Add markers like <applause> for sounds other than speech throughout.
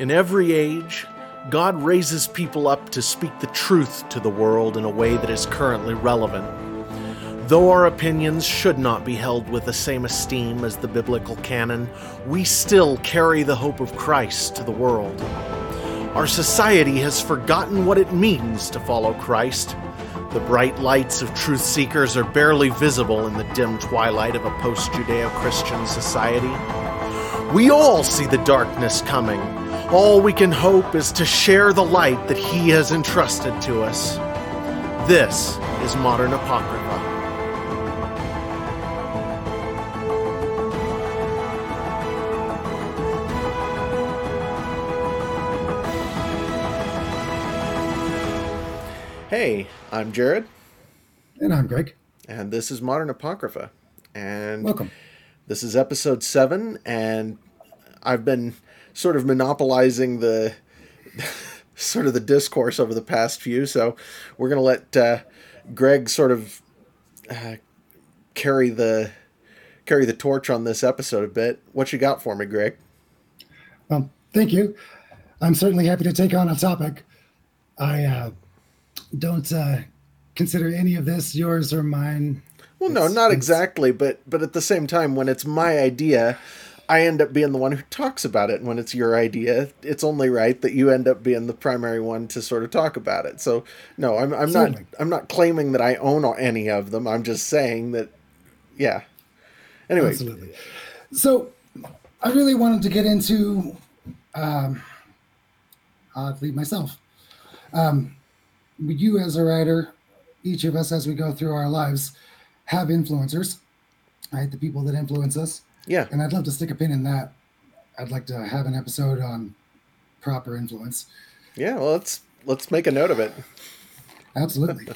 In every age, God raises people up to speak the truth to the world in a way that is currently relevant. Though our opinions should not be held with the same esteem as the biblical canon, we still carry the hope of Christ to the world. Our society has forgotten what it means to follow Christ. The bright lights of truth seekers are barely visible in the dim twilight of a post Judeo Christian society. We all see the darkness coming. All we can hope is to share the light that He has entrusted to us. This is Modern Apocrypha. Hey, I'm Jared, And I'm Greg. and this is Modern Apocrypha. And Welcome. This is episode seven, and I've been sort of monopolizing the <laughs> sort of the discourse over the past few. So we're gonna let uh, Greg sort of uh, carry the carry the torch on this episode a bit. What you got for me, Greg? Well, thank you. I'm certainly happy to take on a topic. I uh, don't uh, consider any of this yours or mine. Well, no, not exactly, but but at the same time, when it's my idea, I end up being the one who talks about it. And when it's your idea, it's only right that you end up being the primary one to sort of talk about it. So, no, I'm I'm not I'm not claiming that I own any of them. I'm just saying that, yeah. Anyway, Absolutely. So, I really wanted to get into, um, oddly, myself. Um, you, as a writer, each of us, as we go through our lives, have influencers, right? The people that influence us. Yeah, And I'd love to stick a pin in that. I'd like to have an episode on proper influence. yeah. Well, let's let's make a note of it. Absolutely.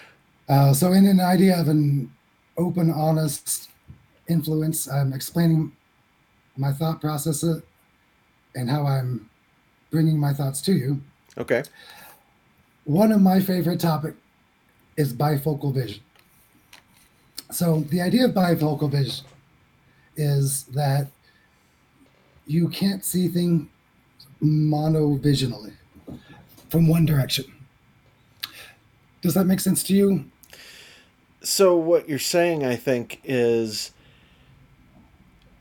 <laughs> uh, so, in an idea of an open, honest influence, I'm explaining my thought process and how I'm bringing my thoughts to you. Okay. One of my favorite topic is bifocal vision. So, the idea of bifocal vision is that you can't see things monovisionally from one direction. Does that make sense to you? So what you're saying, I think, is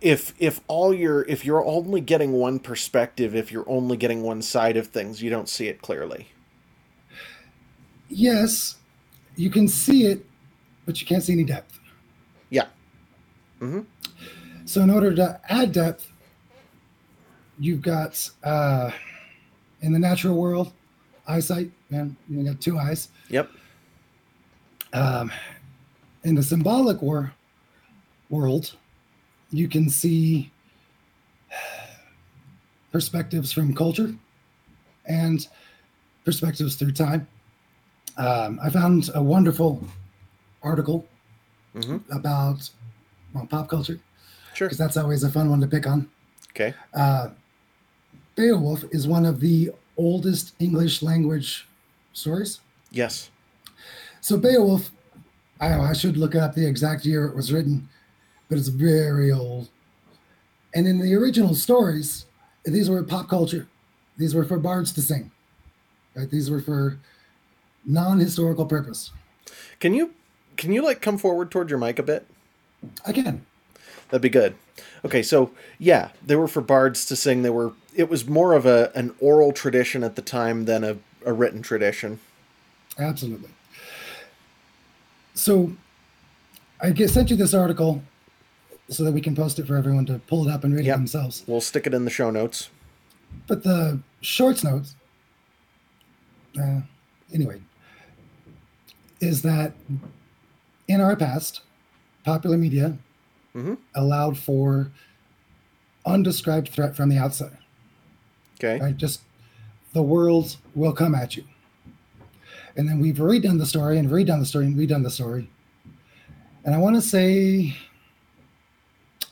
if if all you're if you're only getting one perspective, if you're only getting one side of things, you don't see it clearly. Yes, you can see it, but you can't see any depth. Yeah. Mm-hmm. So, in order to add depth, you've got uh, in the natural world eyesight, and you got two eyes. Yep. Um, in the symbolic war, world, you can see <sighs> perspectives from culture and perspectives through time. Um, I found a wonderful article Mhm. about well, pop culture Sure. because that's always a fun one to pick on. Okay. Uh, Beowulf is one of the oldest English language stories. Yes. So Beowulf, I, I should look up the exact year it was written, but it's very old. And in the original stories, these were pop culture. These were for bards to sing. Right? These were for non-historical purpose. Can you can you like come forward towards your mic a bit? Again, That'd be good. Okay, so yeah, they were for bards to sing. They were. It was more of a an oral tradition at the time than a, a written tradition. absolutely. So I get, sent you this article so that we can post it for everyone to pull it up and read Yep. it themselves. We'll stick it in the show notes. But the shorts notes, uh, anyway, is that in our past, popular media Mhm. allowed for undescribed threat from the outside. Okay. Right? Just the world will come at you. And then we've redone the story and redone the story and redone the story. And I want to say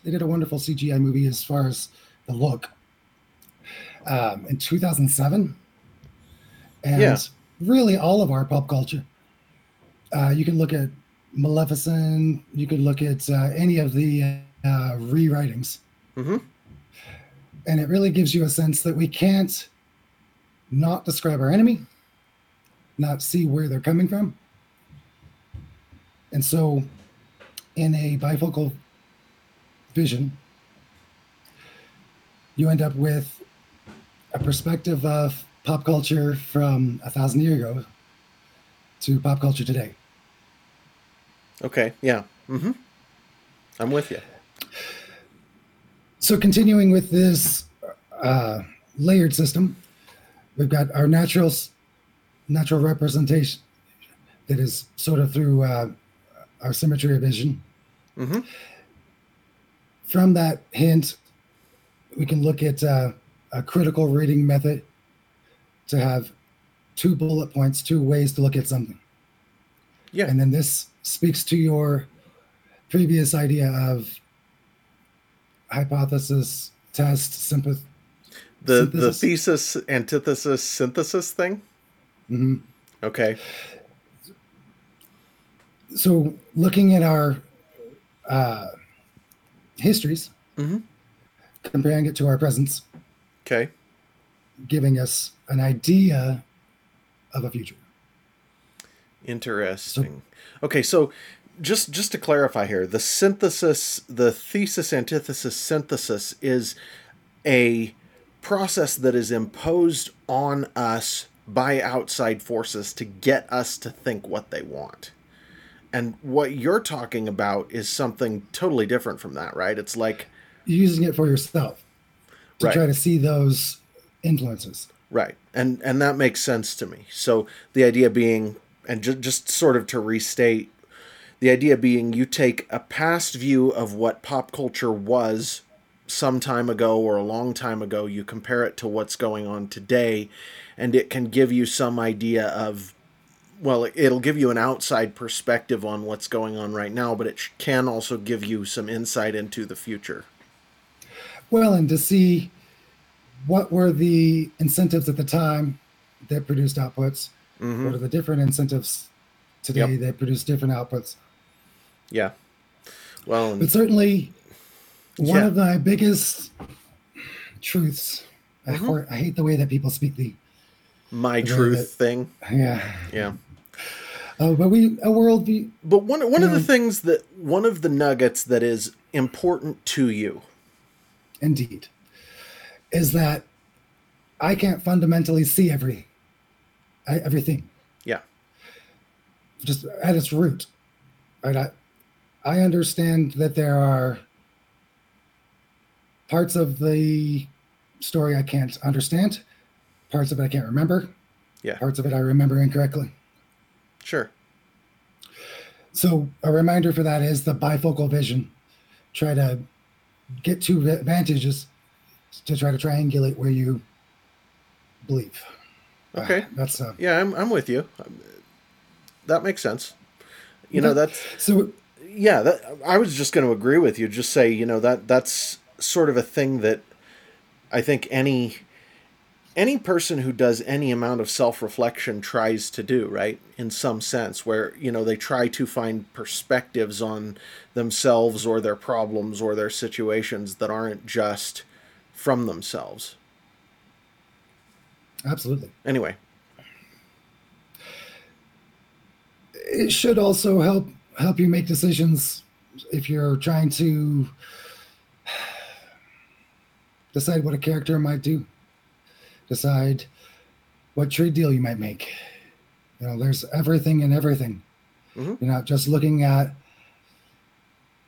they did a wonderful CGI movie as far as the look um, in 2007. And Yeah. really all of our pop culture. Uh, you can look at Maleficent, you could look at uh, any of the uh, rewritings. Mhm. And it really gives you a sense that we can't not describe our enemy, not see where they're coming from. And so, in a bifocal vision, you end up with a perspective of pop culture from a thousand years ago to pop culture today. Okay. Yeah. Mm-hmm. I'm with you. So, continuing with this uh, layered system, we've got our natural natural representation that is sort of through uh, our symmetry of vision. Mm-hmm. From that hint, we can look at uh, a critical reading method to have two bullet points, two ways to look at something. Yeah. And then this speaks to your previous idea of hypothesis, test, sympath. The the thesis, antithesis, synthesis thing. hmm Okay. So, looking at our uh, histories, Mm-hmm. comparing it to our presents, Okay. giving us an idea of a future. Interesting. okay, so just just to clarify here, the synthesis, the thesis, antithesis, synthesis is a process that is imposed on us by outside forces to get us to think what they want. And what you're talking about is something totally different from that, right? It's like Using it for yourself to Right. try to see those influences. Right, and and that makes sense to me. So the idea being, and ju- just sort of to restate, the idea being, you take a past view of what pop culture was some time ago or a long time ago, you compare it to what's going on today, and it can give you some idea of, well, it'll give you an outside perspective on what's going on right now, but it can also give you some insight into the future. Well, and to see what were the incentives at the time that produced outputs, hmm what are the different incentives today Yep. that produce different outputs. Yeah. Well, But certainly, one Yeah. of my biggest truths. I, Mhm. hor- I hate the way that people speak the my the truth that- thing. yeah. Yeah. Uh, but we a worldview. But one one of the things that one of the nuggets that is important to you. indeed, is that I can't fundamentally see every I- everything Yeah. just at its root. Right? I, I understand that there are parts of the story I can't understand, parts of it I can't remember, Yeah. parts of it I remember incorrectly. Sure. So a reminder for that is the bifocal vision. Try to get two advantages to try to triangulate where you believe. Uh, Okay. that's uh, Yeah, I'm I'm with you. That makes sense. You know, that's so. yeah, that I was just going to agree with you. Just say, you know, that that's sort of a thing that I think any any person who does any amount of self-reflection tries to do, right? In some sense where, you know, they try to find perspectives on themselves or their problems or their situations that aren't just from themselves. Absolutely. Anyway, It should also help help you make decisions if you're trying to decide what a character might do, decide what trade deal you might make. You know, there's everything and everything. Mhm. You're not just looking at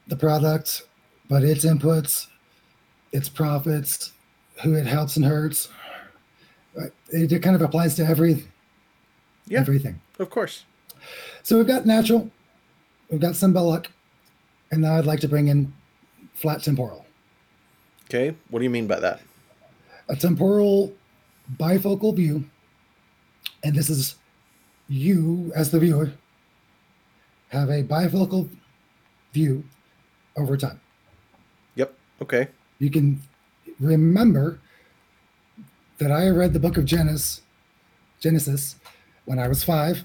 the product, but its inputs, its profits, who it helps and hurts. Uh, It, it kind of applies to every Yeah. everything. of course. So we've got natural, we've got symbolic, and now I'd like to bring in flat temporal. Okay, what do you mean by that? A temporal bifocal view, and this is you as the viewer have a bifocal view over time. Yep. Okay. You can remember that I read the book of Genesis, Genesis when I was 5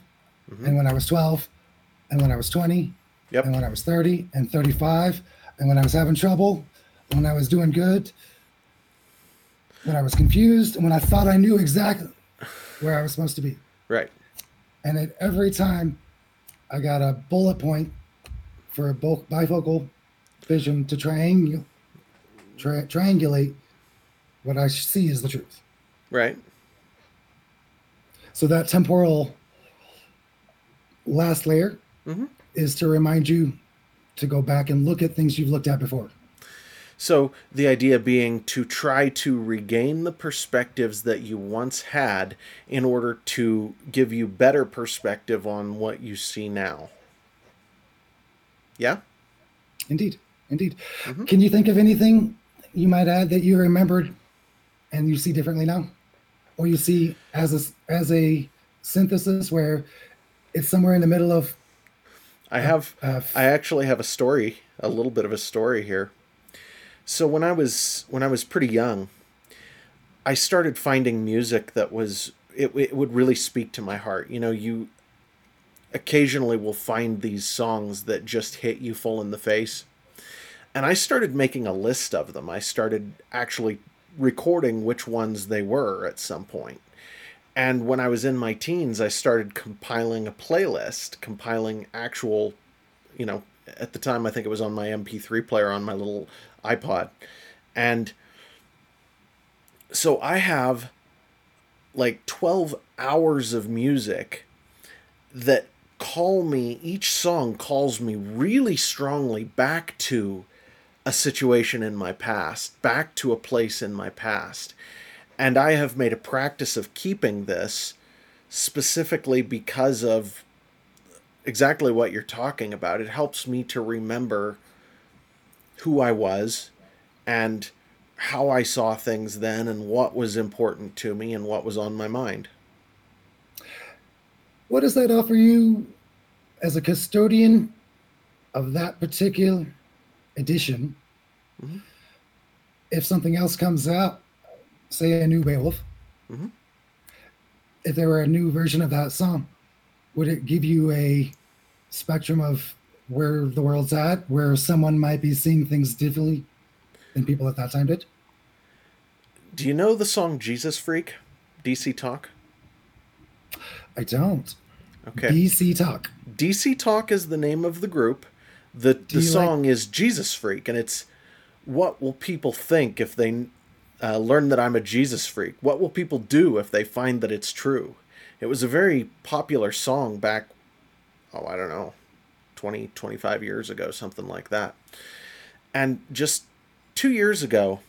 Mhm. and when I was 12, and when I was 20, Yep. and when I was 30 and 35, and when I was having trouble, when I was doing good. when I was confused, and when I thought I knew exactly where I was supposed to be. Right. And at every time I got a bullet point for a bifocal vision to triangul- tri- triangulate what I see is the truth. Right. So that temporal last layer mm-hmm. is to remind you to go back and look at things you've looked at before. So the idea being to try to regain the perspectives that you once had in order to give you better perspective on what you see now. Yeah? Indeed. Indeed. Mm-hmm. Can you think of anything you might add that you remembered and you see differently now? Or you see as a as a synthesis where it's somewhere in the middle of I have uh, I actually have a story, a little bit of a story here. So when I was when I was pretty young, I started finding music that was it, it would really speak to my heart. You know, you occasionally will find these songs that just hit you full in the face. And I started making a list of them. I started actually recording which ones they were at some point. And when I was in my teens, I started compiling a playlist, compiling actual, you know, at the time I think it was on my MP3 player on my little iPod. And so I have like 12 hours of music that call me, each song calls me really strongly back to a situation in my past, back to a place in my past. And I have made a practice of keeping this specifically because of exactly what you're talking about. It helps me to remember who I was and how I saw things then and what was important to me and what was on my mind. What does that offer you as a custodian of that particular edition? Mm-hmm. If something else comes out, say a new Beowulf, mm-hmm. if there were a new version of that song, would it give you a spectrum of where the world's at, where someone might be seeing things differently than people at that time did. Do you know the song Jesus Freak? DC Talk? I don't. Okay. DC Talk. DC Talk is the name of the group. The the song like... is Jesus Freak and it's what will people think if they uh, learn that I'm a Jesus freak? What will people do if they find that it's true? It was a very popular song back, oh, I don't know, 20, 25 years ago, something like that. And just two years ago,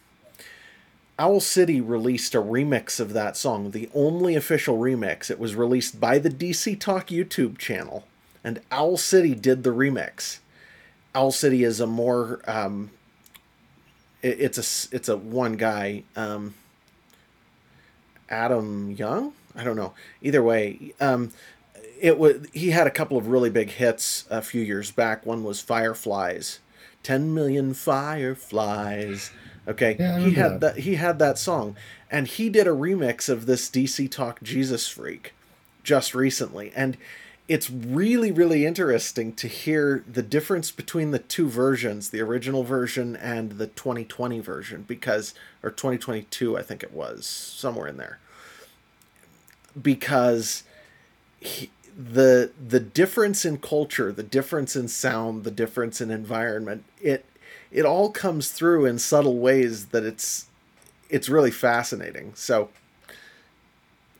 Owl City released a remix of that song, the only official remix. It was released by the DC Talk YouTube channel, and Owl City did the remix. Owl City is a more um, it, it's a it's a one guy um, Adam Young. I don't know. Either way, um, it was he had a couple of really big hits a few years back. One was Fireflies, ten million fireflies. Okay, yeah, he had that. that. He had that song, and he did a remix of this DC Talk Jesus Freak just recently, and it's really really interesting to hear the difference between the two versions, the original version and the 2020 version, because or 2022 I think it was somewhere in there, because. He, the the difference in culture, the difference in sound, the difference in environment, it it all comes through in subtle ways that it's it's really fascinating. So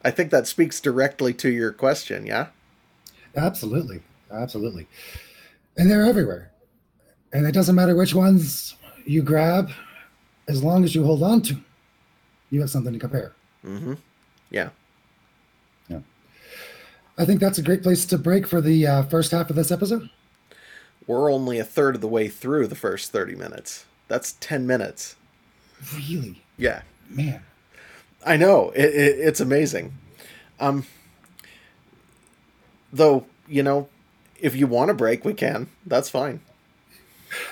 I think that speaks directly to your question, yeah? Absolutely. Absolutely. And they're everywhere. And it doesn't matter which ones you grab, as long as you hold on to, you have something to compare. Mm-hmm. Yeah. Yeah. I think that's a great place to break for the uh, first half of this episode. We're only a third of the way through the first 30 minutes. That's 10 minutes. Really? Yeah. Man. I know. It, it, it's amazing. Um, though, you know, if you want to break, we can. That's fine.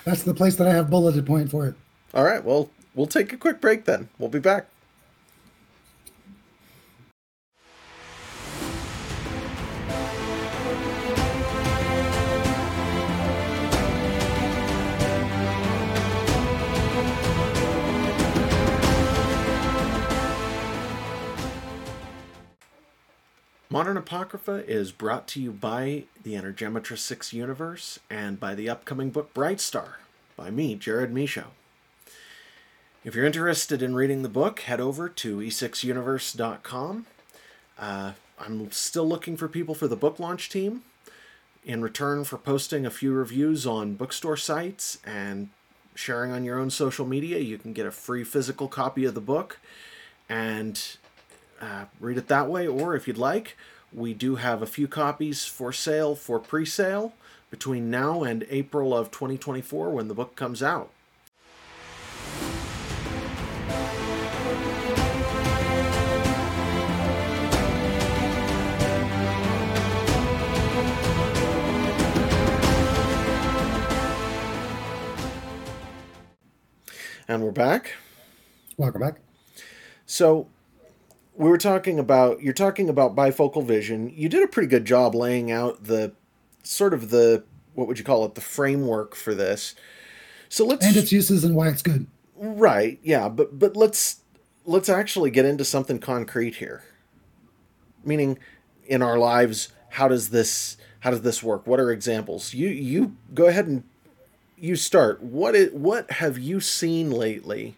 That's the place that I have bulleted point for it. All right. Well, we'll take a quick break then. We'll be back. Modern Apocrypha is brought to you by the Energemetra 6 universe and by the upcoming book Bright Star by me, Jared Michaud. If you're interested in reading the book, head over to e6universe.com. Uh, I'm still looking for people for the book launch team in return for posting a few reviews on bookstore sites and sharing on your own social media. You can get a free physical copy of the book and uh, read it that way, or if you'd like, we do have a few copies for sale for pre sale between now and April of 2024 when the book comes out. And we're back. Welcome back. So, we were talking about you're talking about bifocal vision. You did a pretty good job laying out the sort of the what would you call it the framework for this. So let's and its uses and why it's good. Right. Yeah, but but let's let's actually get into something concrete here. Meaning in our lives, how does this how does this work? What are examples? You you go ahead and you start. What it what have you seen lately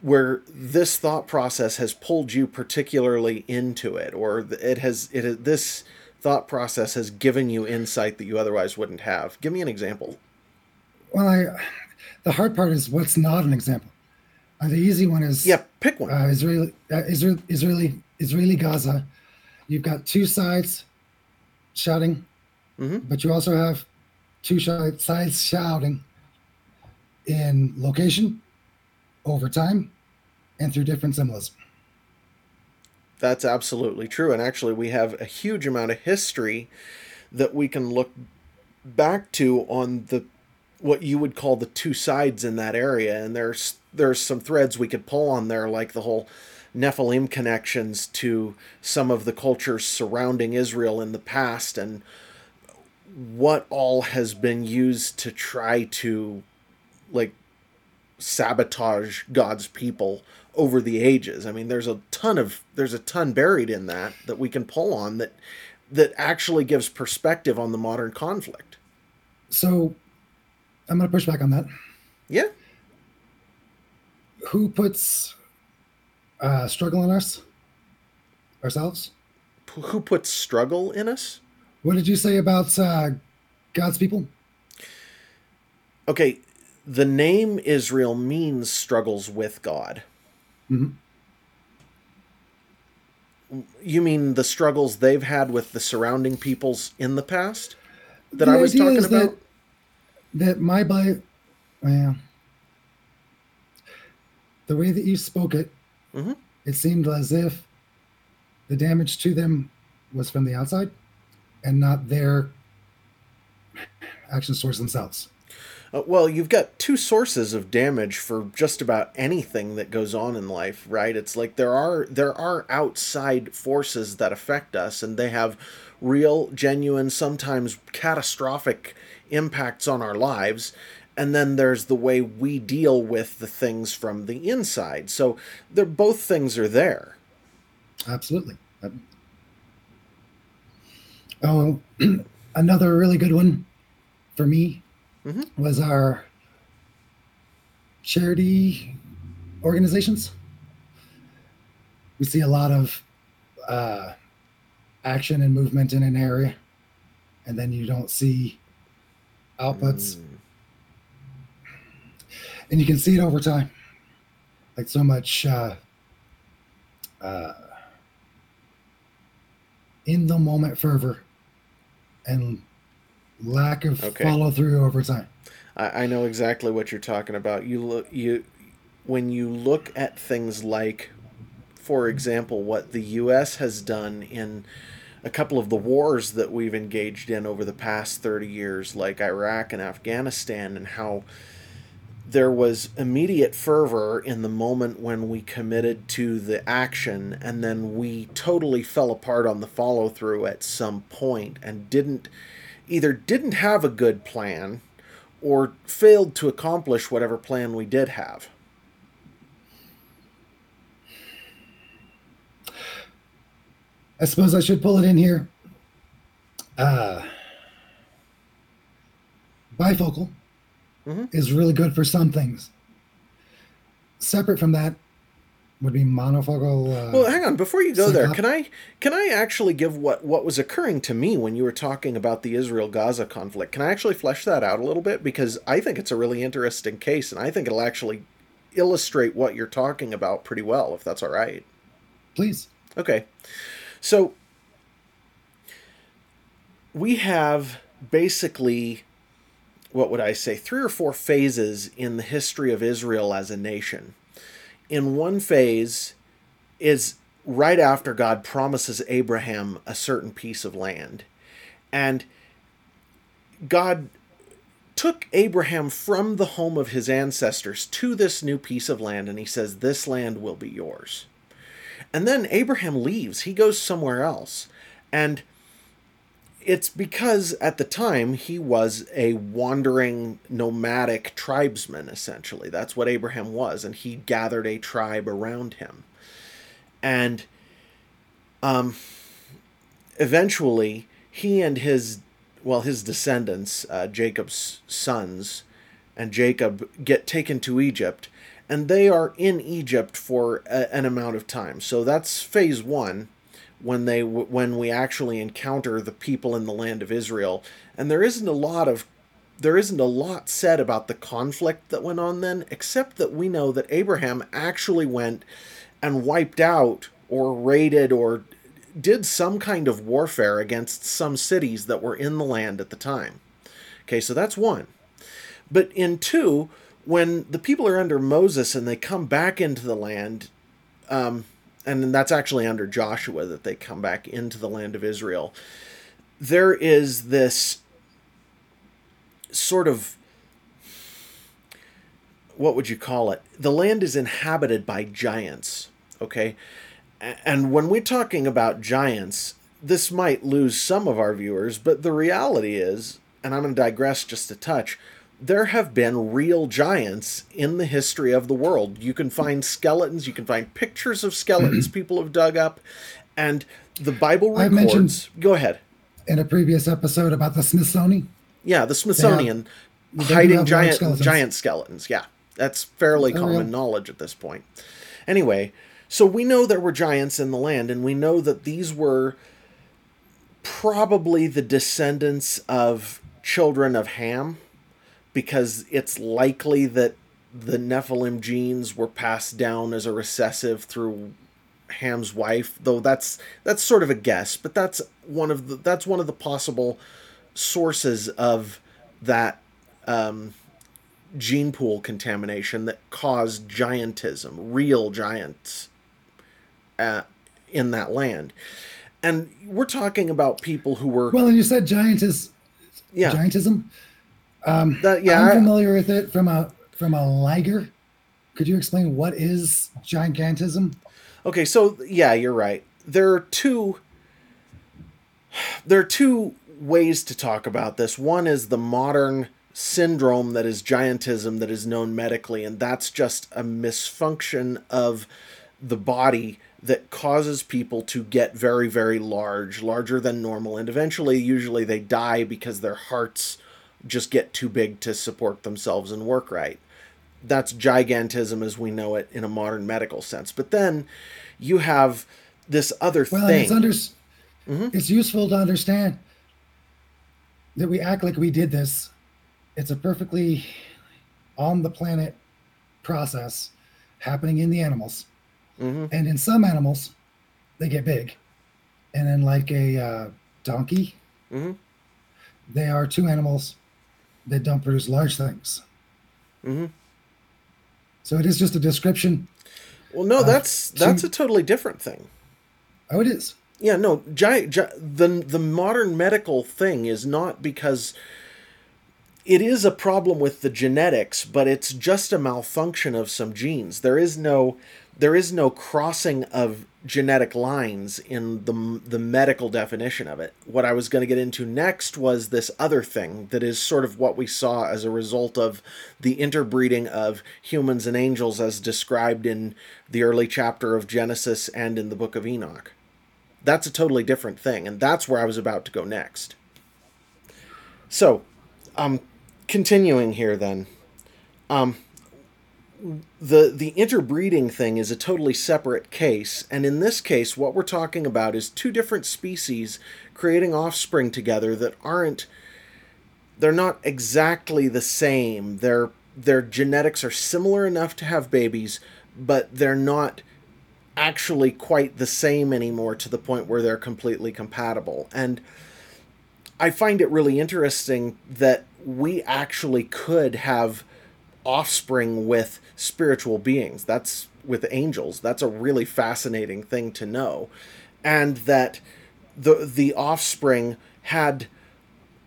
where this thought process has pulled you particularly into it or it has it this thought process has given you insight that you otherwise wouldn't have. Give me an example. Well i the hard part is what's not an example. Uh, the easy one is yeah pick one. uh, israeli uh, israel israeli israeli gaza. You've got two sides shouting mm-hmm. but you also have two sides shouting in location over time and through different symbolism. That's absolutely true. And actually, we have a huge amount of history that we can look back to on the what you would call the two sides in that area. And there's there's some threads we could pull on there, like the whole Nephilim connections to some of the cultures surrounding Israel in the past and what all has been used to try to like sabotage God's people over the ages. I mean, there's a ton of there's a ton buried in that that we can pull on that that actually gives perspective on the modern conflict. So, I'm going to push back on that. Yeah. Who puts uh, struggle in us? Ourselves. Who puts struggle in us? What did you say about uh, God's people? Okay, the name Israel means struggles with God. Mm-hmm. You mean the struggles they've had with the surrounding peoples in the past that the I was talking about? That, that my Bible, well, the way that you spoke it, mm-hmm. it seemed as if the damage to them was from the outside and not their action source themselves. Uh, well, you've got two sources of damage for just about anything that goes on in life, right? It's like there are there are outside forces that affect us and they have real, genuine, sometimes catastrophic impacts on our lives. And then there's the way we deal with the things from the inside. So they're both things are there. Absolutely. Oh, <clears throat> another really good one for me mm-hmm. was our charity organizations. We see a lot of uh, action and movement in an area, and then you don't see outputs. Mm. And you can see it over time. Like so much uh, uh, in the moment fervor and lack of okay. follow through over time. I, I know exactly what you're talking about. You look you when you look at things like, for example, what the U.S. has done in a couple of the wars that we've engaged in over the past 30 years, like Iraq and Afghanistan, and how there was immediate fervor in the moment when we committed to the action, and then we totally fell apart on the follow through at some point and didn't either didn't have a good plan or failed to accomplish whatever plan we did have. I suppose I should pull it in here. Uh, bifocal mm-hmm. is really good for some things. Separate from that would be monofocal. Uh, well, hang on. Before you go there, can I can I actually give what what was occurring to me when you were talking about the Israel Gaza conflict? Can I actually flesh that out a little bit because I think it's a really interesting case, and I think it'll actually illustrate what you're talking about pretty well, if that's all right. Please. Okay. So we have basically what would I say, three or four phases in the history of Israel as a nation. In one phase is right after God promises Abraham a certain piece of land. And God took Abraham from the home of his ancestors to this new piece of land, and he says, This land will be yours. And then Abraham leaves, he goes somewhere else. And it's because at the time he was a wandering nomadic tribesman essentially. That's what abraham was and he gathered a tribe around him. And um, eventually he and his well his descendants uh, jacob's sons and jacob get taken to egypt and they are in egypt for a, an amount of time. So that's phase one when they when we actually encounter the people in the land of Israel. And there isn't a lot of there isn't a lot said about the conflict that went on then, except that we know that Abraham actually went and wiped out or raided or did some kind of warfare against some cities that were in the land at the time. Okay, so that's one. But in two, when the people are under Moses and they come back into the land, um, and that's actually under Joshua that they come back into the land of Israel. There is this sort of what would you call it? The land is inhabited by giants, okay? And when we're talking about giants, this might lose some of our viewers, but the reality is, and I'm going to digress just a touch, there have been real giants in the history of the world. You can find skeletons, you can find pictures of skeletons <clears throat> people have dug up, and the Bible records. I mentioned go ahead. In a previous episode about the Smithsonian. Yeah, the Smithsonian have, hiding giant skeletons. giant skeletons. Yeah, that's fairly oh, common knowledge at this point. Anyway, so we know there were giants in the land, and we know that these were probably the descendants of children of Ham because it's likely that the Nephilim genes were passed down as a recessive through Ham's wife, though that's that's sort of a guess, but that's one of the that's one of the possible sources of that um, gene pool contamination that caused giantism, real giants, uh, in that land. And we're talking about people who were well. And you said giantism, yeah, giantism. Um, that, yeah, I'm familiar with it from a from a Liger. Could you explain what is gigantism? Okay, so yeah, you're right. There are two. There are two ways to talk about this. One is the modern syndrome that is giantism that is known medically, and that's just a misfunction of the body that causes people to get very, very large, larger than normal, and eventually, usually, they die because their hearts just get too big to support themselves and work right. That's gigantism as we know it in a modern medical sense. But then you have this other well, thing. It's, under, mm-hmm. it's useful to understand that we act like we did this. It's a perfectly on the planet process happening in the animals. Mm-hmm. And in some animals, they get big. And then, like a uh, donkey, mm-hmm. they are two animals that don't produce large things. Mm-hmm. So it is just a description. Well, no, that's that's a totally different thing. Oh, it is. Yeah, no, gi- gi- the the modern medical thing is not because it is a problem with the genetics, but it's just a malfunction of some genes. There is no there is no crossing of genetic lines in the the medical definition of it. What I was going to get into next was this other thing that is sort of what we saw as a result of the interbreeding of humans and angels as described in the early chapter of Genesis and in the book of Enoch. That's a totally different thing, and that's where I was about to go next. So, um, continuing here then. Um, the the interbreeding thing is a totally separate case and in this case what we're talking about is two different species creating offspring together that aren't they're not exactly the same their their genetics are similar enough to have babies but they're not actually quite the same anymore to the point where they're completely compatible and I find it really interesting that we actually could have offspring with spiritual beings. That's with angels. That's a really fascinating thing to know. And that the the offspring had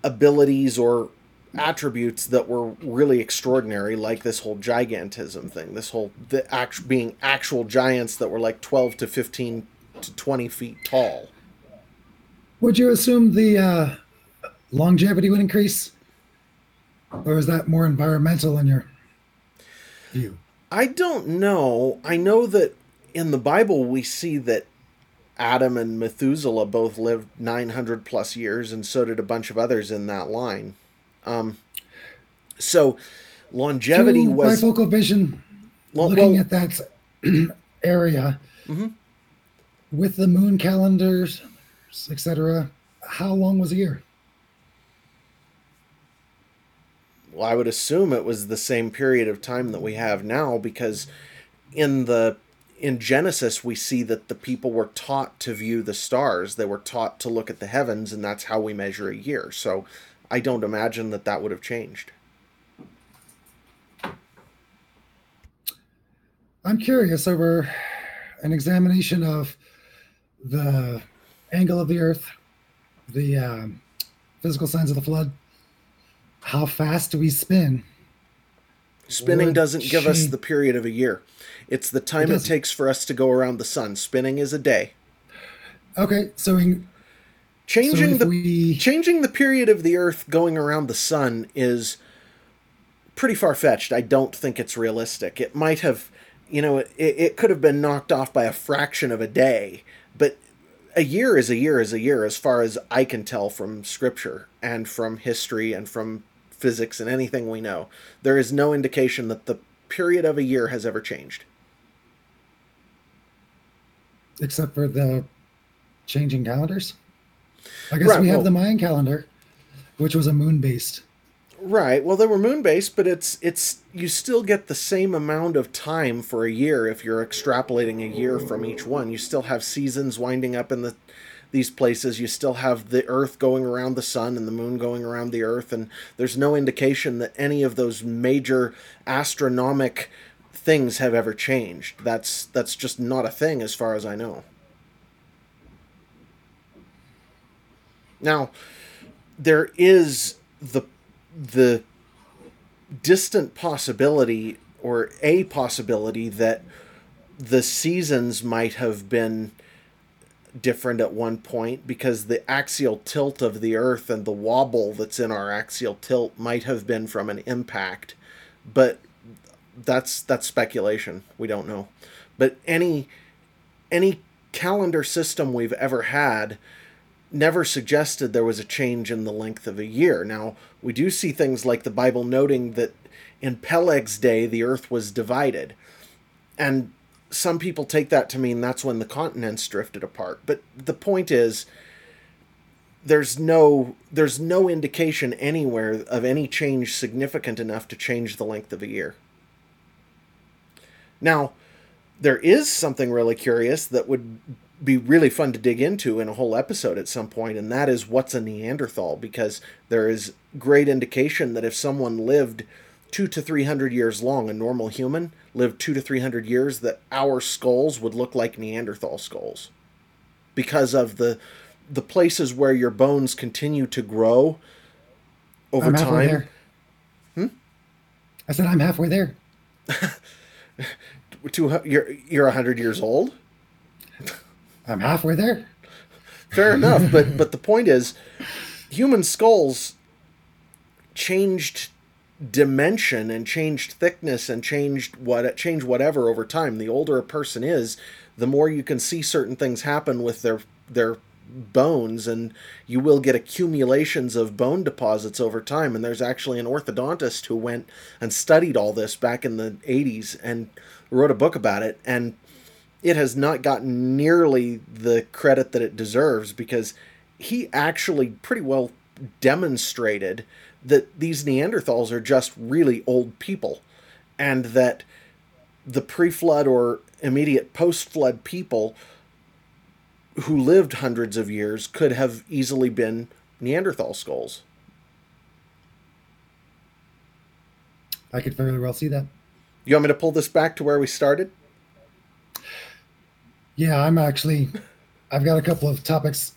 abilities or attributes that were really extraordinary like this whole gigantism thing this whole the act being actual giants that were like 12 to 15 to 20 feet tall would you assume the uh, longevity would increase or is that more environmental in your view? I don't know. I know that in the Bible we see that Adam and Methuselah both lived 900 plus years, and so did a bunch of others in that line. Um, so longevity Through was bifocal vision. Well- looking well- at that <clears throat> area Mhm. with the moon calendars, etc. How long was a year? Well, I would assume it was the same period of time that we have now because in the in Genesis we see that the people were taught to view the stars. They were taught to look at the heavens and that's how we measure a year. So I don't imagine that that would have changed. I'm curious over an examination of the angle of the Earth, the um, physical signs of the flood. How fast do we spin? Spinning Would doesn't give us the period of a year. It's the time it, doesn't. takes for us to go around the sun. Spinning is a day. Okay, so, in, Changing if the we changing the period of the earth going around the sun is pretty far fetched. I don't think it's realistic. It might have, you know, it, it could have been knocked off by a fraction of a day, but a year is a year is a year as far as I can tell from scripture and from history and from physics and anything we know. There is no indication that the period of a year has ever changed. except for the changing calendars. I guess Right, we have well- the Mayan calendar, which was a moon based. Right. Well, they were moon based, but it's it's you still get the same amount of time for a year if you're extrapolating a year from each one. You still have seasons winding up in the these places. You still have the Earth going around the sun and the moon going around the Earth, and there's no indication that any of those major astronomic things have ever changed. That's that's just not a thing as far as I know. Now, there is the the distant possibility or a possibility that the seasons might have been different at one point because the axial tilt of the earth and the wobble that's in our axial tilt might have been from an impact but that's that's speculation we don't know but any any calendar system we've ever had never suggested there was a change in the length of a year. Now, we do see things like the Bible noting that in Peleg's day the earth was divided. And some people take that to mean that's when the continents drifted apart. But the point is there's no there's no indication anywhere of any change significant enough to change the length of a year. Now, there is something really curious that would be really fun to dig into in a whole episode at some point, and that is what's a Neanderthal, because there is great indication that if someone lived two to three hundred years long, a normal human lived two to three hundred years, that our skulls would look like Neanderthal skulls, because of the the places where your bones continue to grow over I'm halfway time. there. Hmm? I said I'm halfway there. <laughs> To you're you're hundred years old. I'm halfway there. Fair <laughs> enough, but but the point is, human skulls changed dimension and changed thickness and changed what changed whatever over time. The older a person is, the more you can see certain things happen with their their bones and you will get accumulations of bone deposits over time and there's actually an orthodontist who went and studied all this back in the 80s and wrote a book about it and it has not gotten nearly the credit that it deserves because he actually pretty well demonstrated that these Neanderthals are just really old people and that the pre flood or immediate post flood people who lived hundreds of years could have easily been Neanderthal skulls. I could very well see that. You want me to pull this back to where we started? Yeah, I'm actually. I've got a couple of topics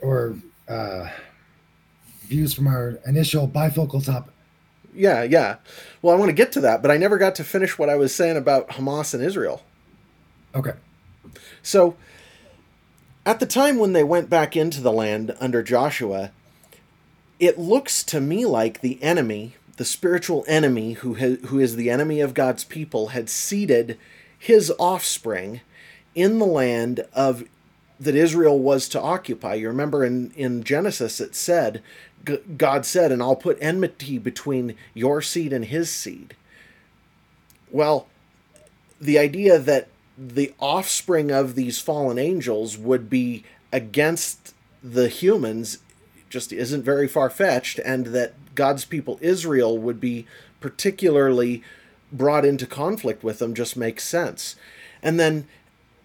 or uh, views from our initial bifocal topic. Yeah, yeah. Well, I want to get to that, but I never got to finish what I was saying about Hamas and Israel. Okay. So, at the time when they went back into the land under Joshua, it looks to me like the enemy, the spiritual enemy who ha- who is the enemy of God's people, had seeded his offspring in the land of that Israel was to occupy. You remember in in Genesis it said God said, "And I'll put enmity between your seed and his seed." Well, the idea that the offspring of these fallen angels would be against the humans just isn't very far fetched, and that God's people Israel would be particularly brought into conflict with them just makes sense. And then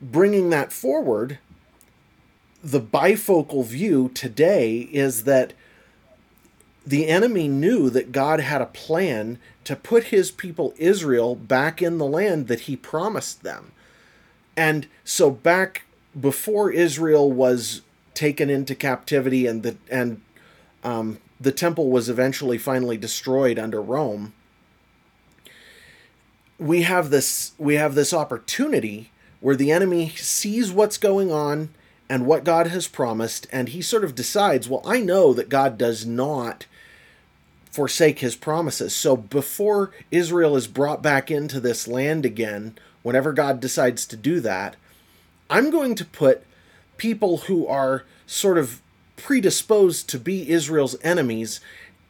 bringing that forward, the bifocal view today is that the enemy knew that God had a plan to put his people Israel back in the land that he promised them. And so back before Israel was taken into captivity and the and um, the temple was eventually finally destroyed under Rome, we have this we have this opportunity where the enemy sees what's going on and what God has promised, and he sort of decides, well, I know that God does not forsake his promises. So before Israel is brought back into this land again, whenever God decides to do that, I'm going to put people who are sort of predisposed to be Israel's enemies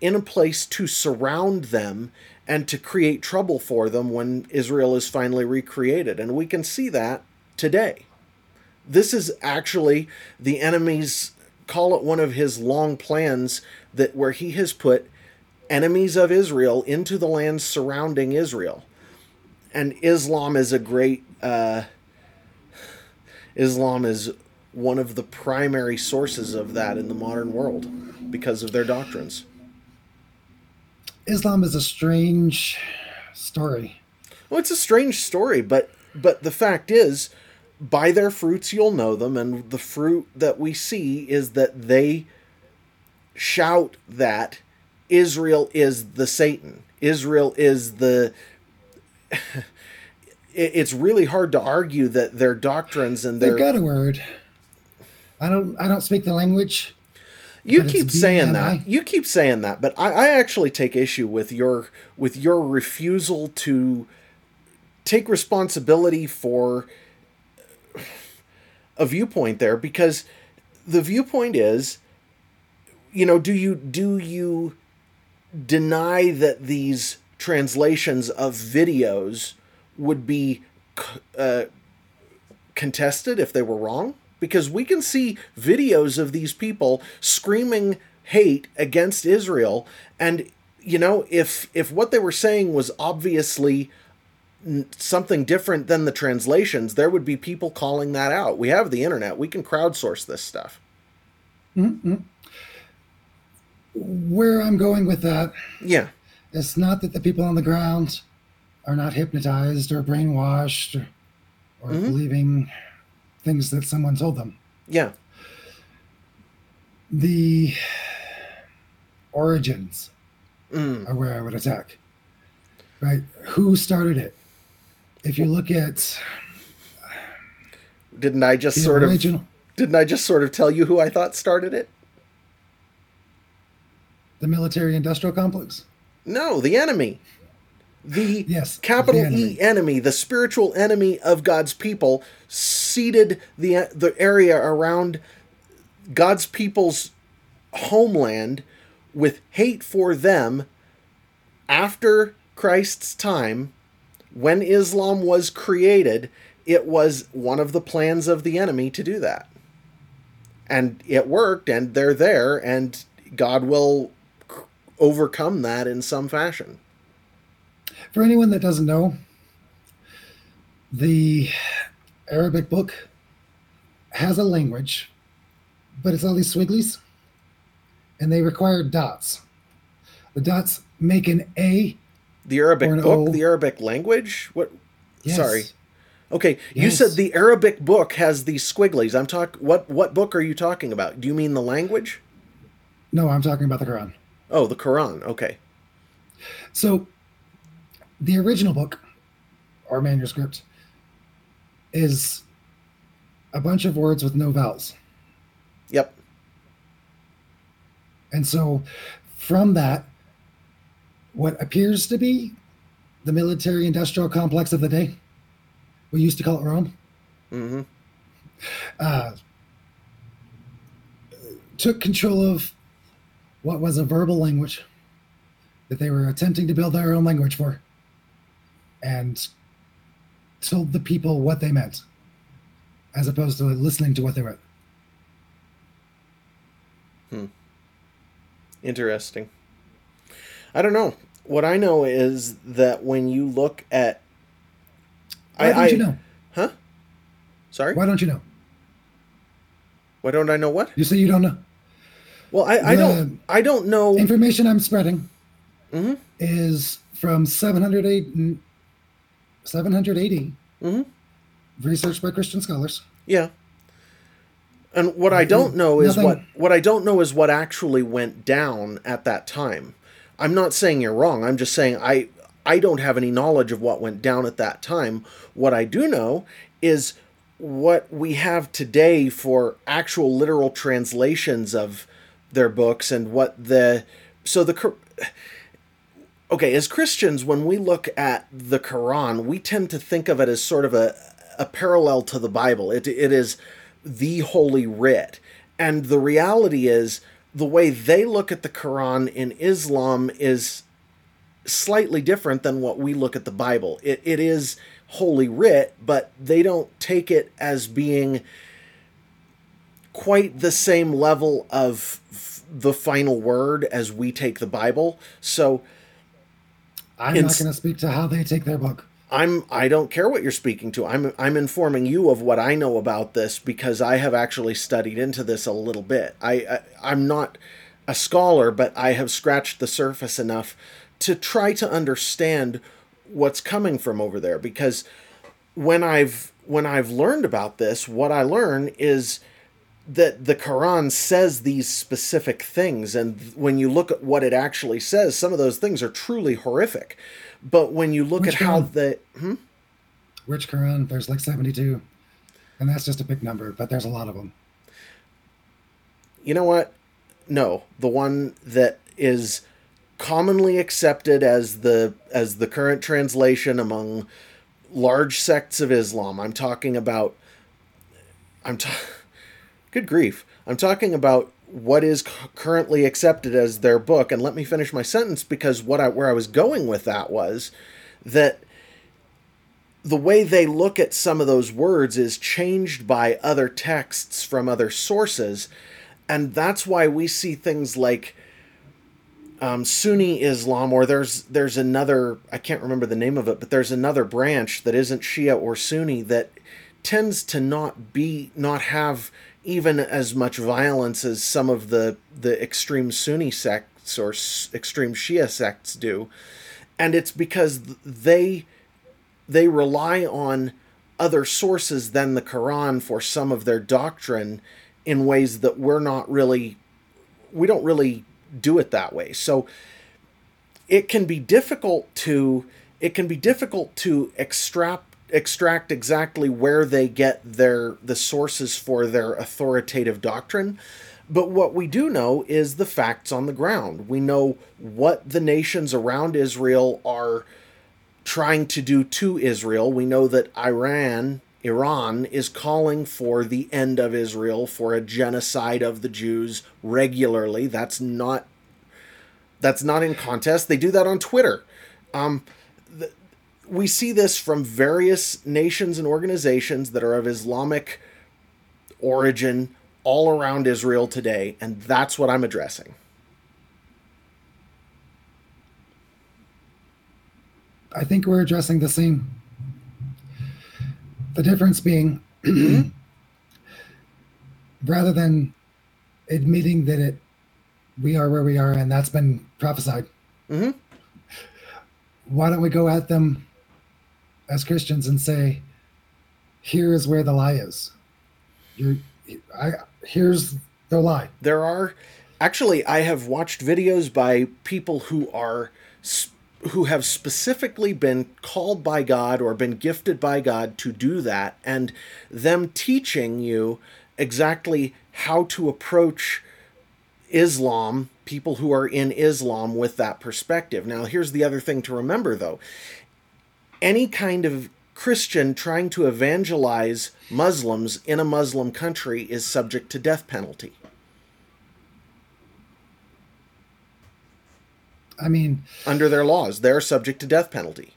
in a place to surround them and to create trouble for them when Israel is finally recreated. And we can see that today. This is actually the enemy's call it one of his long plans that where he has put enemies of Israel into the lands surrounding Israel and Islam is a great. Uh, Islam is one of the primary sources of that in the modern world because of their doctrines. Islam is a strange story. Well, it's a strange story, but but the fact is, by their fruits you'll know them, and the fruit that we see is that they shout that Israel is the Satan. Israel is the <laughs> it's really hard to argue that their doctrines and their they've got a word. I don't I don't speak the language. You keep saying that. You keep saying that, but I, I actually take issue with your with your refusal to take responsibility for a viewpoint there because the viewpoint is you know do you do you deny that these translations of videos would be uh, contested if they were wrong? Because we can see videos of these people screaming hate against Israel and you know if if what they were saying was obviously something different than the translations there would be people calling that out. We have the internet. We can crowdsource this stuff. Mm-hmm. Where i'm going with that yeah it's not that the people on the ground are not hypnotized or brainwashed or, or mm-hmm. believing things that someone told them. Yeah. The origins mm. are where I would attack. Right? Who started it? If you look at didn't I just sort original, of didn't I just sort of tell you who I thought started it? The military industrial complex? No, the enemy. The Yes, capital the enemy. E enemy, the spiritual enemy of God's people, seeded the the area around God's people's homeland with hate for them after Christ's time when Islam was created it was one of the plans of the enemy to do that and it worked and they're there and God will overcome that in some fashion For anyone that doesn't know, the Arabic book has a language, but it's all these swigglies, and they require dots. The dots make an A. the Arabic book O. the Arabic language what Yes. sorry okay you said the Arabic book has these squigglies I'm talk what what book are you talking about do you mean the language No, I'm talking about the Quran. Oh the Quran. Okay. So, the original book or manuscript is a bunch of words with no vowels. yep. And so, from that, what appears to be the military industrial complex of the day, we used to call it Rome, hmm uh, took control of what was a verbal language that they were attempting to build their own language for and told the people what they meant as opposed to listening to what they wrote. Hmm. Interesting. I don't know. What I know is that when you look at, Why I, don't I you know? huh? Sorry, Why don't you know? why don't I know what? You say you don't know. Well, I, I don't I don't know. Information I'm spreading Mhm. is from 700 AD, 700 AD, Mhm. researched by Christian scholars. Yeah. And what I don't know is Nothing- what what I don't know is what actually went down at that time. I'm not saying you're wrong. I'm just saying I I don't have any knowledge of what went down at that time. What I do know is what we have today for actual literal translations of their books and what the so the okay as christians when we look at the quran we tend to think of it as sort of a, a parallel to the bible. It, it is the holy writ. And the reality is the way they look at the quran in islam is slightly different than what we look at the bible. It, it is holy writ but they don't take it as being quite the same level of f- the final word as we take the bible so I'm not going to speak to how they take their book. I'm I don't care what you're speaking to. I'm I'm informing you of what I know about this because I have actually studied into this a little bit. I, I I'm not a scholar, but I have scratched the surface enough to try to understand what's coming from over there because when I've when I've learned about this, what I learn is that the Quran says these specific things, and when you look at what it actually says, some of those things are truly horrific. But when you look Which at how the hmm? Which Quran? There's like 72. And that's just a big number, but there's a lot of them. you know what? No, the one that is commonly accepted as the as the current translation among large sects of Islam. I'm talking about I'm ta- <laughs> good grief. I'm talking about what is currently accepted as their book and let me finish my sentence because what I where I was going with that was that the way they look at some of those words is changed by other texts from other sources and that's why we see things like um, Sunni Islam, or there's there's another I can't remember the name of it, but there's another branch that isn't Shia or Sunni that tends to not be not have even as much violence as some of the the extreme Sunni sects or s- extreme Shia sects do, and it's because they they rely on other sources than the Quran for some of their doctrine in ways that we're not really we don't really do it that way. So it can be difficult to it can be difficult to extract extract exactly where they get their the sources for their authoritative doctrine But what we do know is the facts on the ground. We know what the nations around Israel are trying to do to Israel. We know that Iran, Iran, is calling for the end of Israel, for a genocide of the Jews regularly. That's not that's not in contest. They do that on Twitter. Um, we see this from various nations and organizations that are of Islamic origin all around Israel today, and that's what I'm addressing. I think we're addressing the same. The difference being, <clears throat> rather than admitting that it, we are where we are, and that's been prophesied. Mm-hmm. Why don't we go at them as Christians and say, "Here is where the lie is. You're, I here's the lie." There are actually I have watched videos by people who are who have specifically been called by God or been gifted by God to do that and them teaching you exactly how to approach Islam, people who are in Islam with that perspective. Now, here's the other thing to remember though. Any kind of Christian trying to evangelize Muslims in a Muslim country is subject to death penalty. I mean, under their laws, they're subject to death penalty.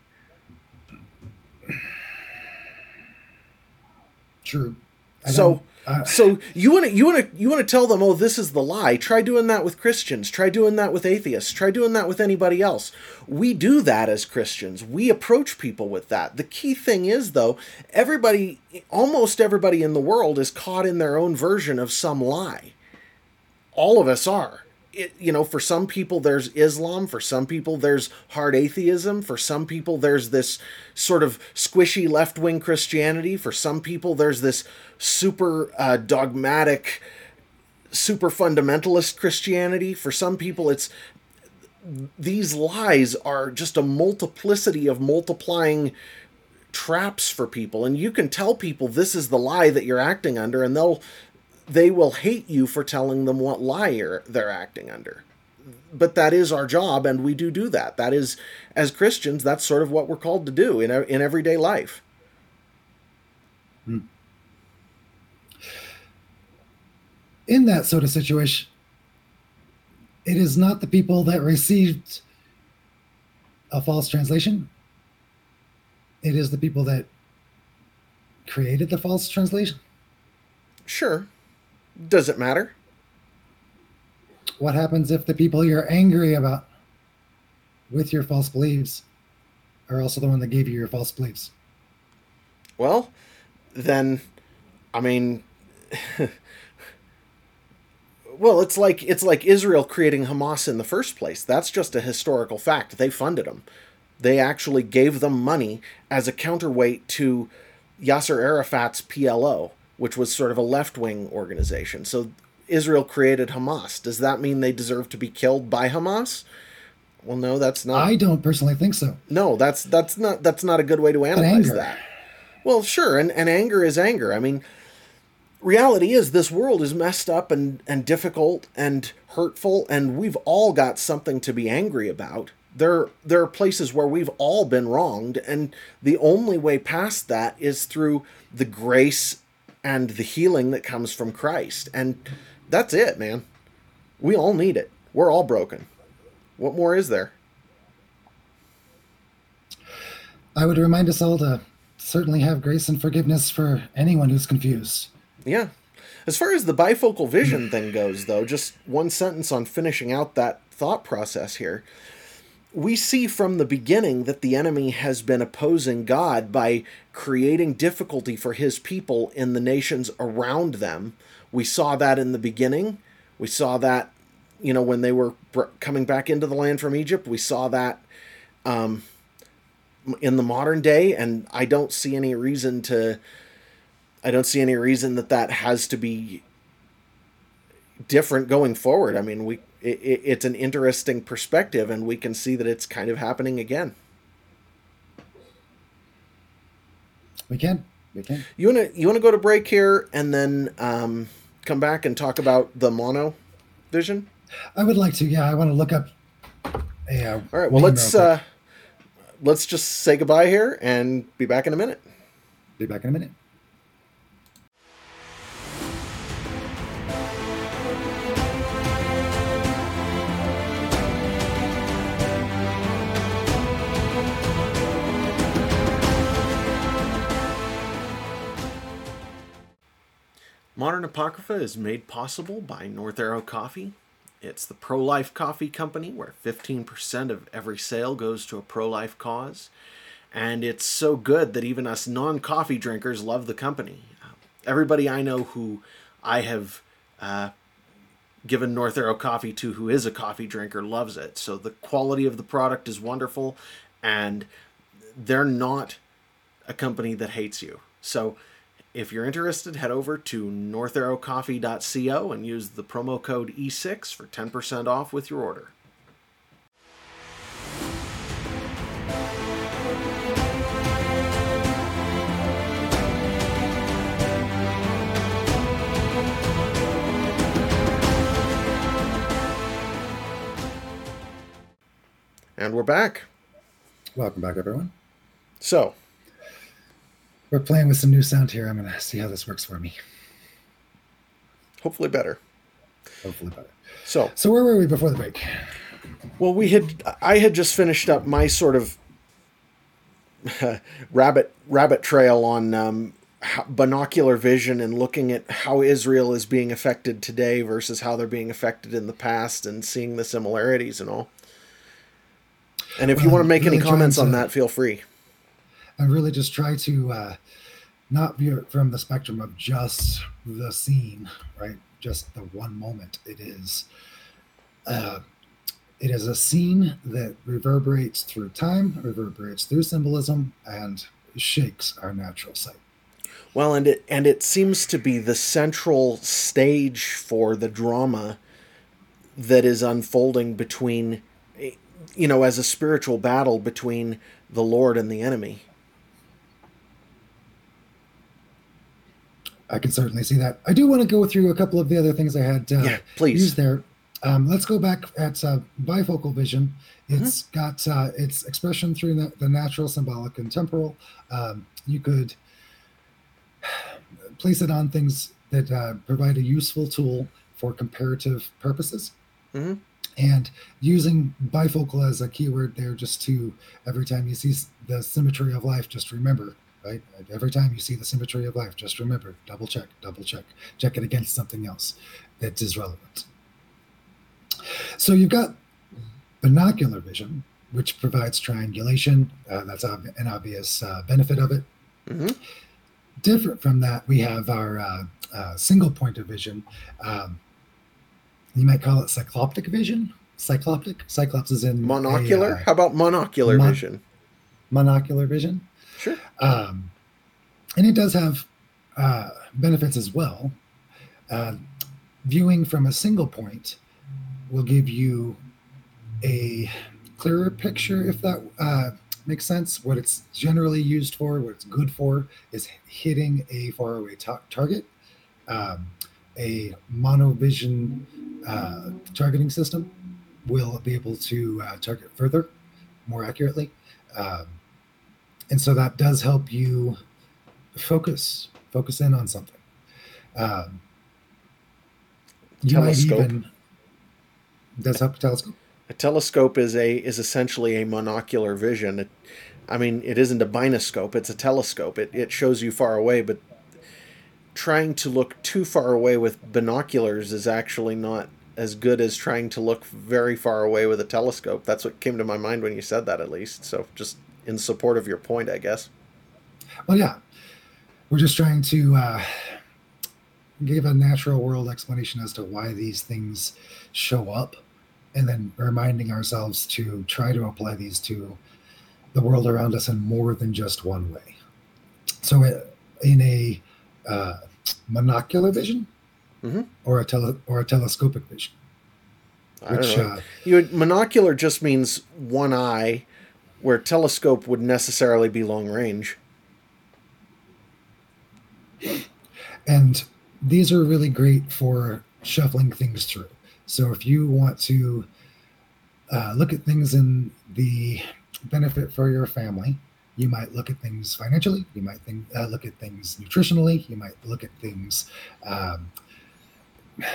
True. I so so you want to you want to you want to tell them, "Oh, this is the lie." Try doing that with Christians. Try doing that with atheists. Try doing that with anybody else. We do that as Christians. We approach people with that. The key thing is though, everybody almost everybody in the world is caught in their own version of some lie. All of us are it, you know, for some people there's Islam, for some people there's hard atheism, for some people there's this sort of squishy left wing Christianity, for some people there's this super uh, dogmatic, super fundamentalist Christianity, for some people it's these lies are just a multiplicity of multiplying traps for people. And you can tell people this is the lie that you're acting under and they'll they will hate you for telling them what liar they're acting under. But that is our job, and we do do that. That is, as Christians, that's sort of what we're called to do in, in everyday life. Hmm. In that sort of situation, it is not the people that received a false translation. It is the people that created the false translation. Sure. Does it matter? What happens if the people you're angry about with your false beliefs are also the one that gave you your false beliefs? Well, then, I mean, <laughs> well, it's like it's like Israel creating Hamas in the first place. That's just a historical fact. They funded them. They actually gave them money as a counterweight to Yasser Arafat's PLO which was sort of a left wing organization. So Israel created Hamas. Does that mean they deserve to be killed by Hamas? Well, no, that's not. I don't personally think so. No, that's that's not that's not a good way to analyze that. Well, sure, and, and anger is anger. I mean, reality is this world is messed up and, and difficult and hurtful, and we've all got something to be angry about. There, there are places where we've all been wronged, and the only way past that is through the grace and the healing that comes from Christ. And that's it, man. We all need it. We're all broken. What more is there? I would remind us all to certainly have grace and forgiveness for anyone who's confused. Yeah. As far as the bifocal vision thing goes, though, just one sentence on finishing out that thought process here we see from the beginning that the enemy has been opposing God by creating difficulty for his people in the nations around them. We saw that in the beginning. We saw that, you know, when they were coming back into the land from Egypt. We saw that um, in the modern day, and I don't see any reason to. I don't see any reason that that has to be different going forward. I mean, we it, it, it's an interesting perspective, and we can see that it's kind of happening again. We can. We can. You wanna you wanna go to break here, and then um, come back and talk about the mono vision? I would like to. Yeah, I want to look up. Yeah. uh, All right. Well, let's uh, let's just say goodbye here and be back in a minute. Be back in a minute. Modern Apocrypha is made possible by North Arrow Coffee. It's the pro life coffee company where 15% of every sale goes to a pro life cause. And it's so good that even us non coffee drinkers love the company. Everybody I know who I have uh, given North Arrow coffee to who is a coffee drinker loves it. So the quality of the product is wonderful, and they're not a company that hates you. So if you're interested, head over to northarrowcoffee.co and use the promo code E6 for 10% off with your order. And we're back. Welcome back, everyone. So, we're playing with some new sound here. I'm to see how this works for me. Hopefully better. Hopefully better. So, so where were we before the break? Well, we had I had just finished up my sort of <laughs> rabbit rabbit trail on um, binocular vision and looking at how Israel is being affected today versus how they're being affected in the past and seeing the similarities and all. And if well, you want to make really any comments to, on that, feel free. And really just try to uh, not view it from the spectrum of just the scene, right? Just the one moment it is. Uh, it is a scene that reverberates through time, reverberates through symbolism, and shakes our natural sight. Well, and it and it seems to be the central stage for the drama that is unfolding between, you know, as a spiritual battle between the Lord and the enemy. I can certainly see that. I do want to go through a couple of the other things I had uh, yeah, please. used there. Um, let's go back at uh, bifocal vision. Mm-hmm. It's mm-hmm. got uh, its expression through the, the, natural, symbolic, and temporal. Um, you could <sighs> place it on things that uh, provide a useful tool for comparative purposes. Mm-hmm. And using bifocal as a keyword there, just to every time you see the symmetry of life, just remember right? Every time you see the symmetry of life, just remember, double check, double check, check it against something else that is relevant. So you've got binocular vision, which provides triangulation. Uh, that's ob- an obvious uh, benefit of it. Mm-hmm. Different from that, we have our uh, uh single point of vision. Um, you might call it cycloptic vision. Cycloptic. Cyclops is in monocular. A, uh, How about monocular mon- vision? Monocular vision. Sure. Um, and it does have uh, benefits as well. Uh, viewing from a single point will give you a clearer picture, if that uh, makes sense. What it's generally used for, what it's good for, is hitting a faraway ta- target. Um, a monovision uh, targeting system will be able to uh, target further, more accurately. Um, and so that does help you focus focus in on something. Um, you telescope. might even does help telescope. A telescope is a is essentially a monocular vision. It, i mean it isn't a binoscope it's a telescope. It, it shows you far away but trying to look too far away with binoculars is actually not as good as trying to look very far away with a telescope. That's what came to my mind when you said that at least. So just in support of your point, I guess. Well, yeah, we're just trying to uh, give a natural world explanation as to why these things show up, and then reminding ourselves to try to apply these to the world around us in more than just one way. So, uh, in a uh, monocular vision, mm-hmm. or a tele or a telescopic vision. Which, uh, you monocular just means one eye where telescope would necessarily be long range. And these are really great for shuffling things through. So if you want to uh, look at things in the benefit for your family, you might look at things financially. You might think, uh, look at things nutritionally. You might look at things um,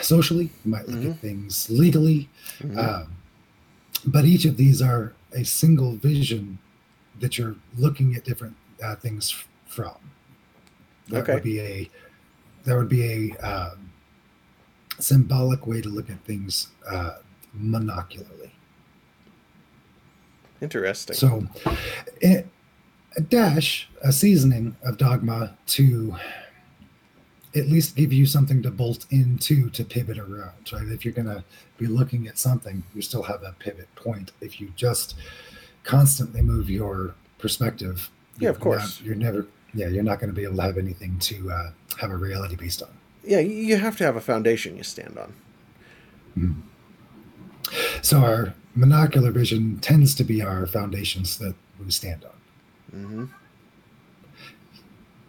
socially. You might look Mhm. at things legally. Mhm. Um, but each of these are a single vision that you're looking at different uh, things f- from. That Okay. would be a that would be a um, symbolic way to look at things uh, monocularly. Interesting. So, it, a dash, a seasoning of dogma to at least give you something to bolt into to pivot around, right? If you're going to be looking at something, you still have a pivot point. If you just constantly move your perspective, Yeah, of you're course. not- you're never, yeah, you're not going to be able to have anything to uh, have a reality based on. yeah, you have to have a foundation you stand on. So, our monocular vision tends to be our foundations that we stand on. hmm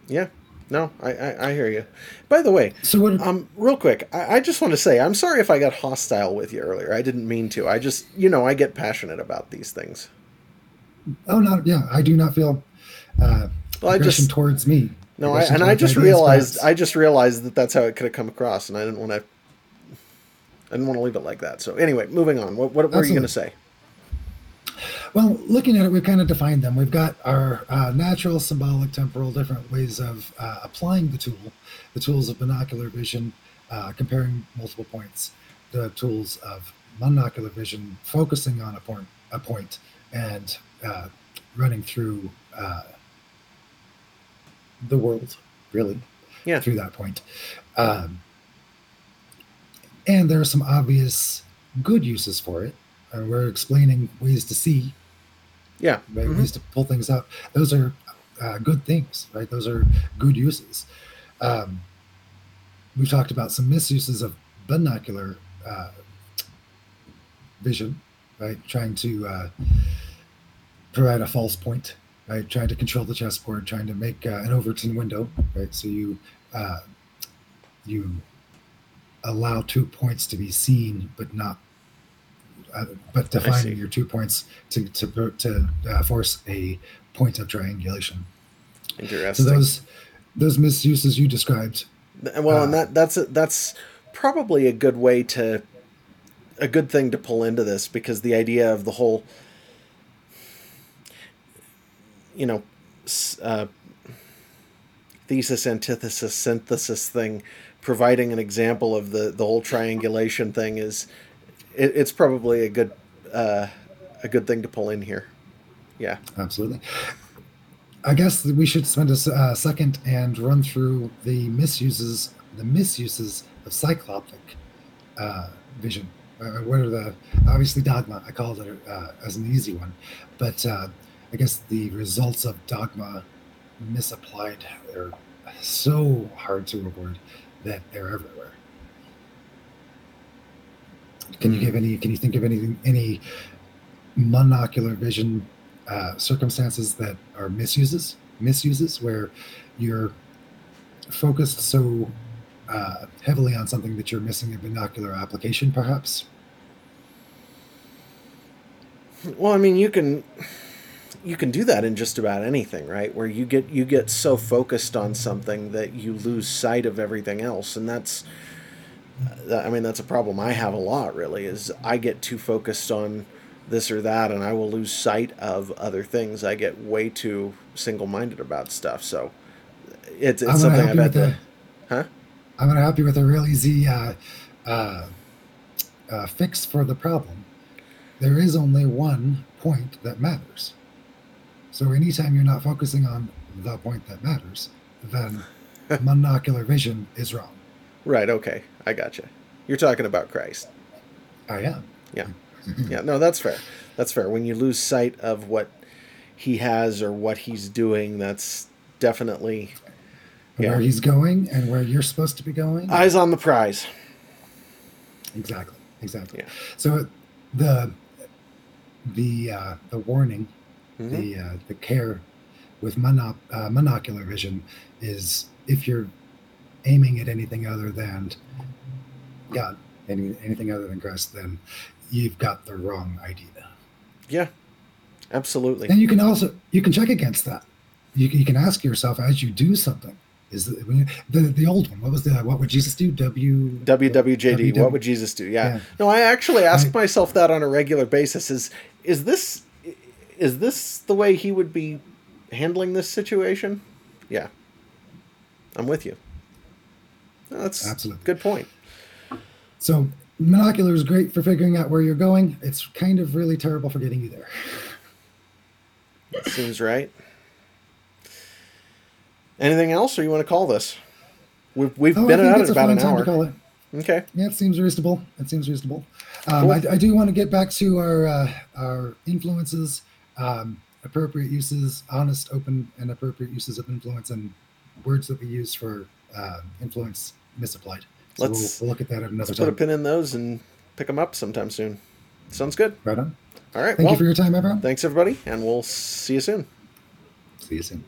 Yeah. No, I, I I hear you. By the way, So, what, um, real quick, I, I just want to say I'm sorry if I got hostile with you earlier. I didn't mean to. I just, you know, I get passionate about these things. Oh no, yeah, I do not feel uh, Well, I just towards me. no, I, and I just realized perhaps. I just realized that that's how it could have come across, and I didn't want to. I didn't want to leave it like that. So anyway, moving on. What, what were you going to say? Well, looking at it, we've kind of defined them. We've got our uh, natural, symbolic, temporal, different ways of uh, applying the tool, the tools of binocular vision, uh, comparing multiple points, the tools of monocular vision, focusing on a point, a point, and uh, running through uh, the world, really, Yeah. through that point. Um, and there are some obvious good uses for it. And we're explaining ways to see Yeah. right? Mhm. ways to pull things out. Those are uh, good things, right? Those are good uses. Um, we've talked about some misuses of binocular uh, vision, right? Trying to uh, provide a false point, right? Trying to control the chessboard, trying to make uh, an Overton window, right? So you uh, you allow two points to be seen, but not. Uh, but defining your two points to to to uh, force a point of triangulation. Interesting. So those those misuses you described Well, and Uh, that that's a, that's probably a good way to a good thing to pull into this because the idea of the whole you know uh, thesis antithesis synthesis thing providing an example of the the whole triangulation thing is it, it's probably a good uh, a good thing to pull in here yeah Absolutely. I guess we should spend a uh, second and run through the misuses, the misuses of cyclopic uh, vision. Uh, what are the obviously dogma? I called it uh, as an easy one, but uh, I guess the results of dogma misapplied are so hard to avoid that they're everywhere. Can you give any? Can you think of anything? Any monocular vision uh, circumstances that are misuses, misuses where you're focused so uh, heavily on something that you're missing a binocular application, perhaps. Well, I mean, you can you can do that in just about anything, right? Where you get you get so focused on something that you lose sight of everything else, and that's I mean, that's a problem I have a lot. Really, is I get too focused on this or that, and I will lose sight of other things. I get way too single minded about stuff. So it's it's something I've had to. the. Huh? I'm going to help you with a real easy uh, uh, uh, fix for the problem. There is only one point that matters. So anytime you're not focusing on the point that matters, then <laughs> monocular vision is wrong. Right. Okay. I gotcha. You're talking about Christ. I am. Yeah. Yeah, no, that's fair. That's fair. When you lose sight of what he has or what he's doing, that's definitely Yeah. Where he's going and where you're supposed to be going. eyes on the prize. Exactly. Exactly. Yeah. So the the uh, the warning, Mhm. the uh, the care with mono, uh, monocular vision is if you're aiming at anything other than God, any, anything other than Christ, then you've got the wrong idea. Yeah, absolutely. And you can also you can check against that. You can, you can ask yourself as you do something. Is the, the the old one? What was the what would Jesus do? W WWJD. What would Jesus do? Yeah. Yeah. No, I actually ask I- myself that on a regular basis. Is is this is this the way he would be handling this situation? Yeah. I'm with you. No, That's Absolutely. good point. So monocular is great for figuring out where you're going. It's kind of really terrible for getting you there. <laughs> Seems right. Anything else, or you want to call this? We've we've Oh, been at it about an hour. call it. Okay. Yeah, it seems reasonable. It seems reasonable. Um, Cool. I, I do want to get back to our uh, our influences, um, appropriate uses, honest, open, and appropriate uses of influence, and words that we use for uh, influence misapplied. So Let's- we'll look at that at another Let's put a pin in those and pick them up sometime soon. Sounds good. Right on. All right. Thank well, you for your time, everyone. thanks everybody, and we'll see you soon. See you soon.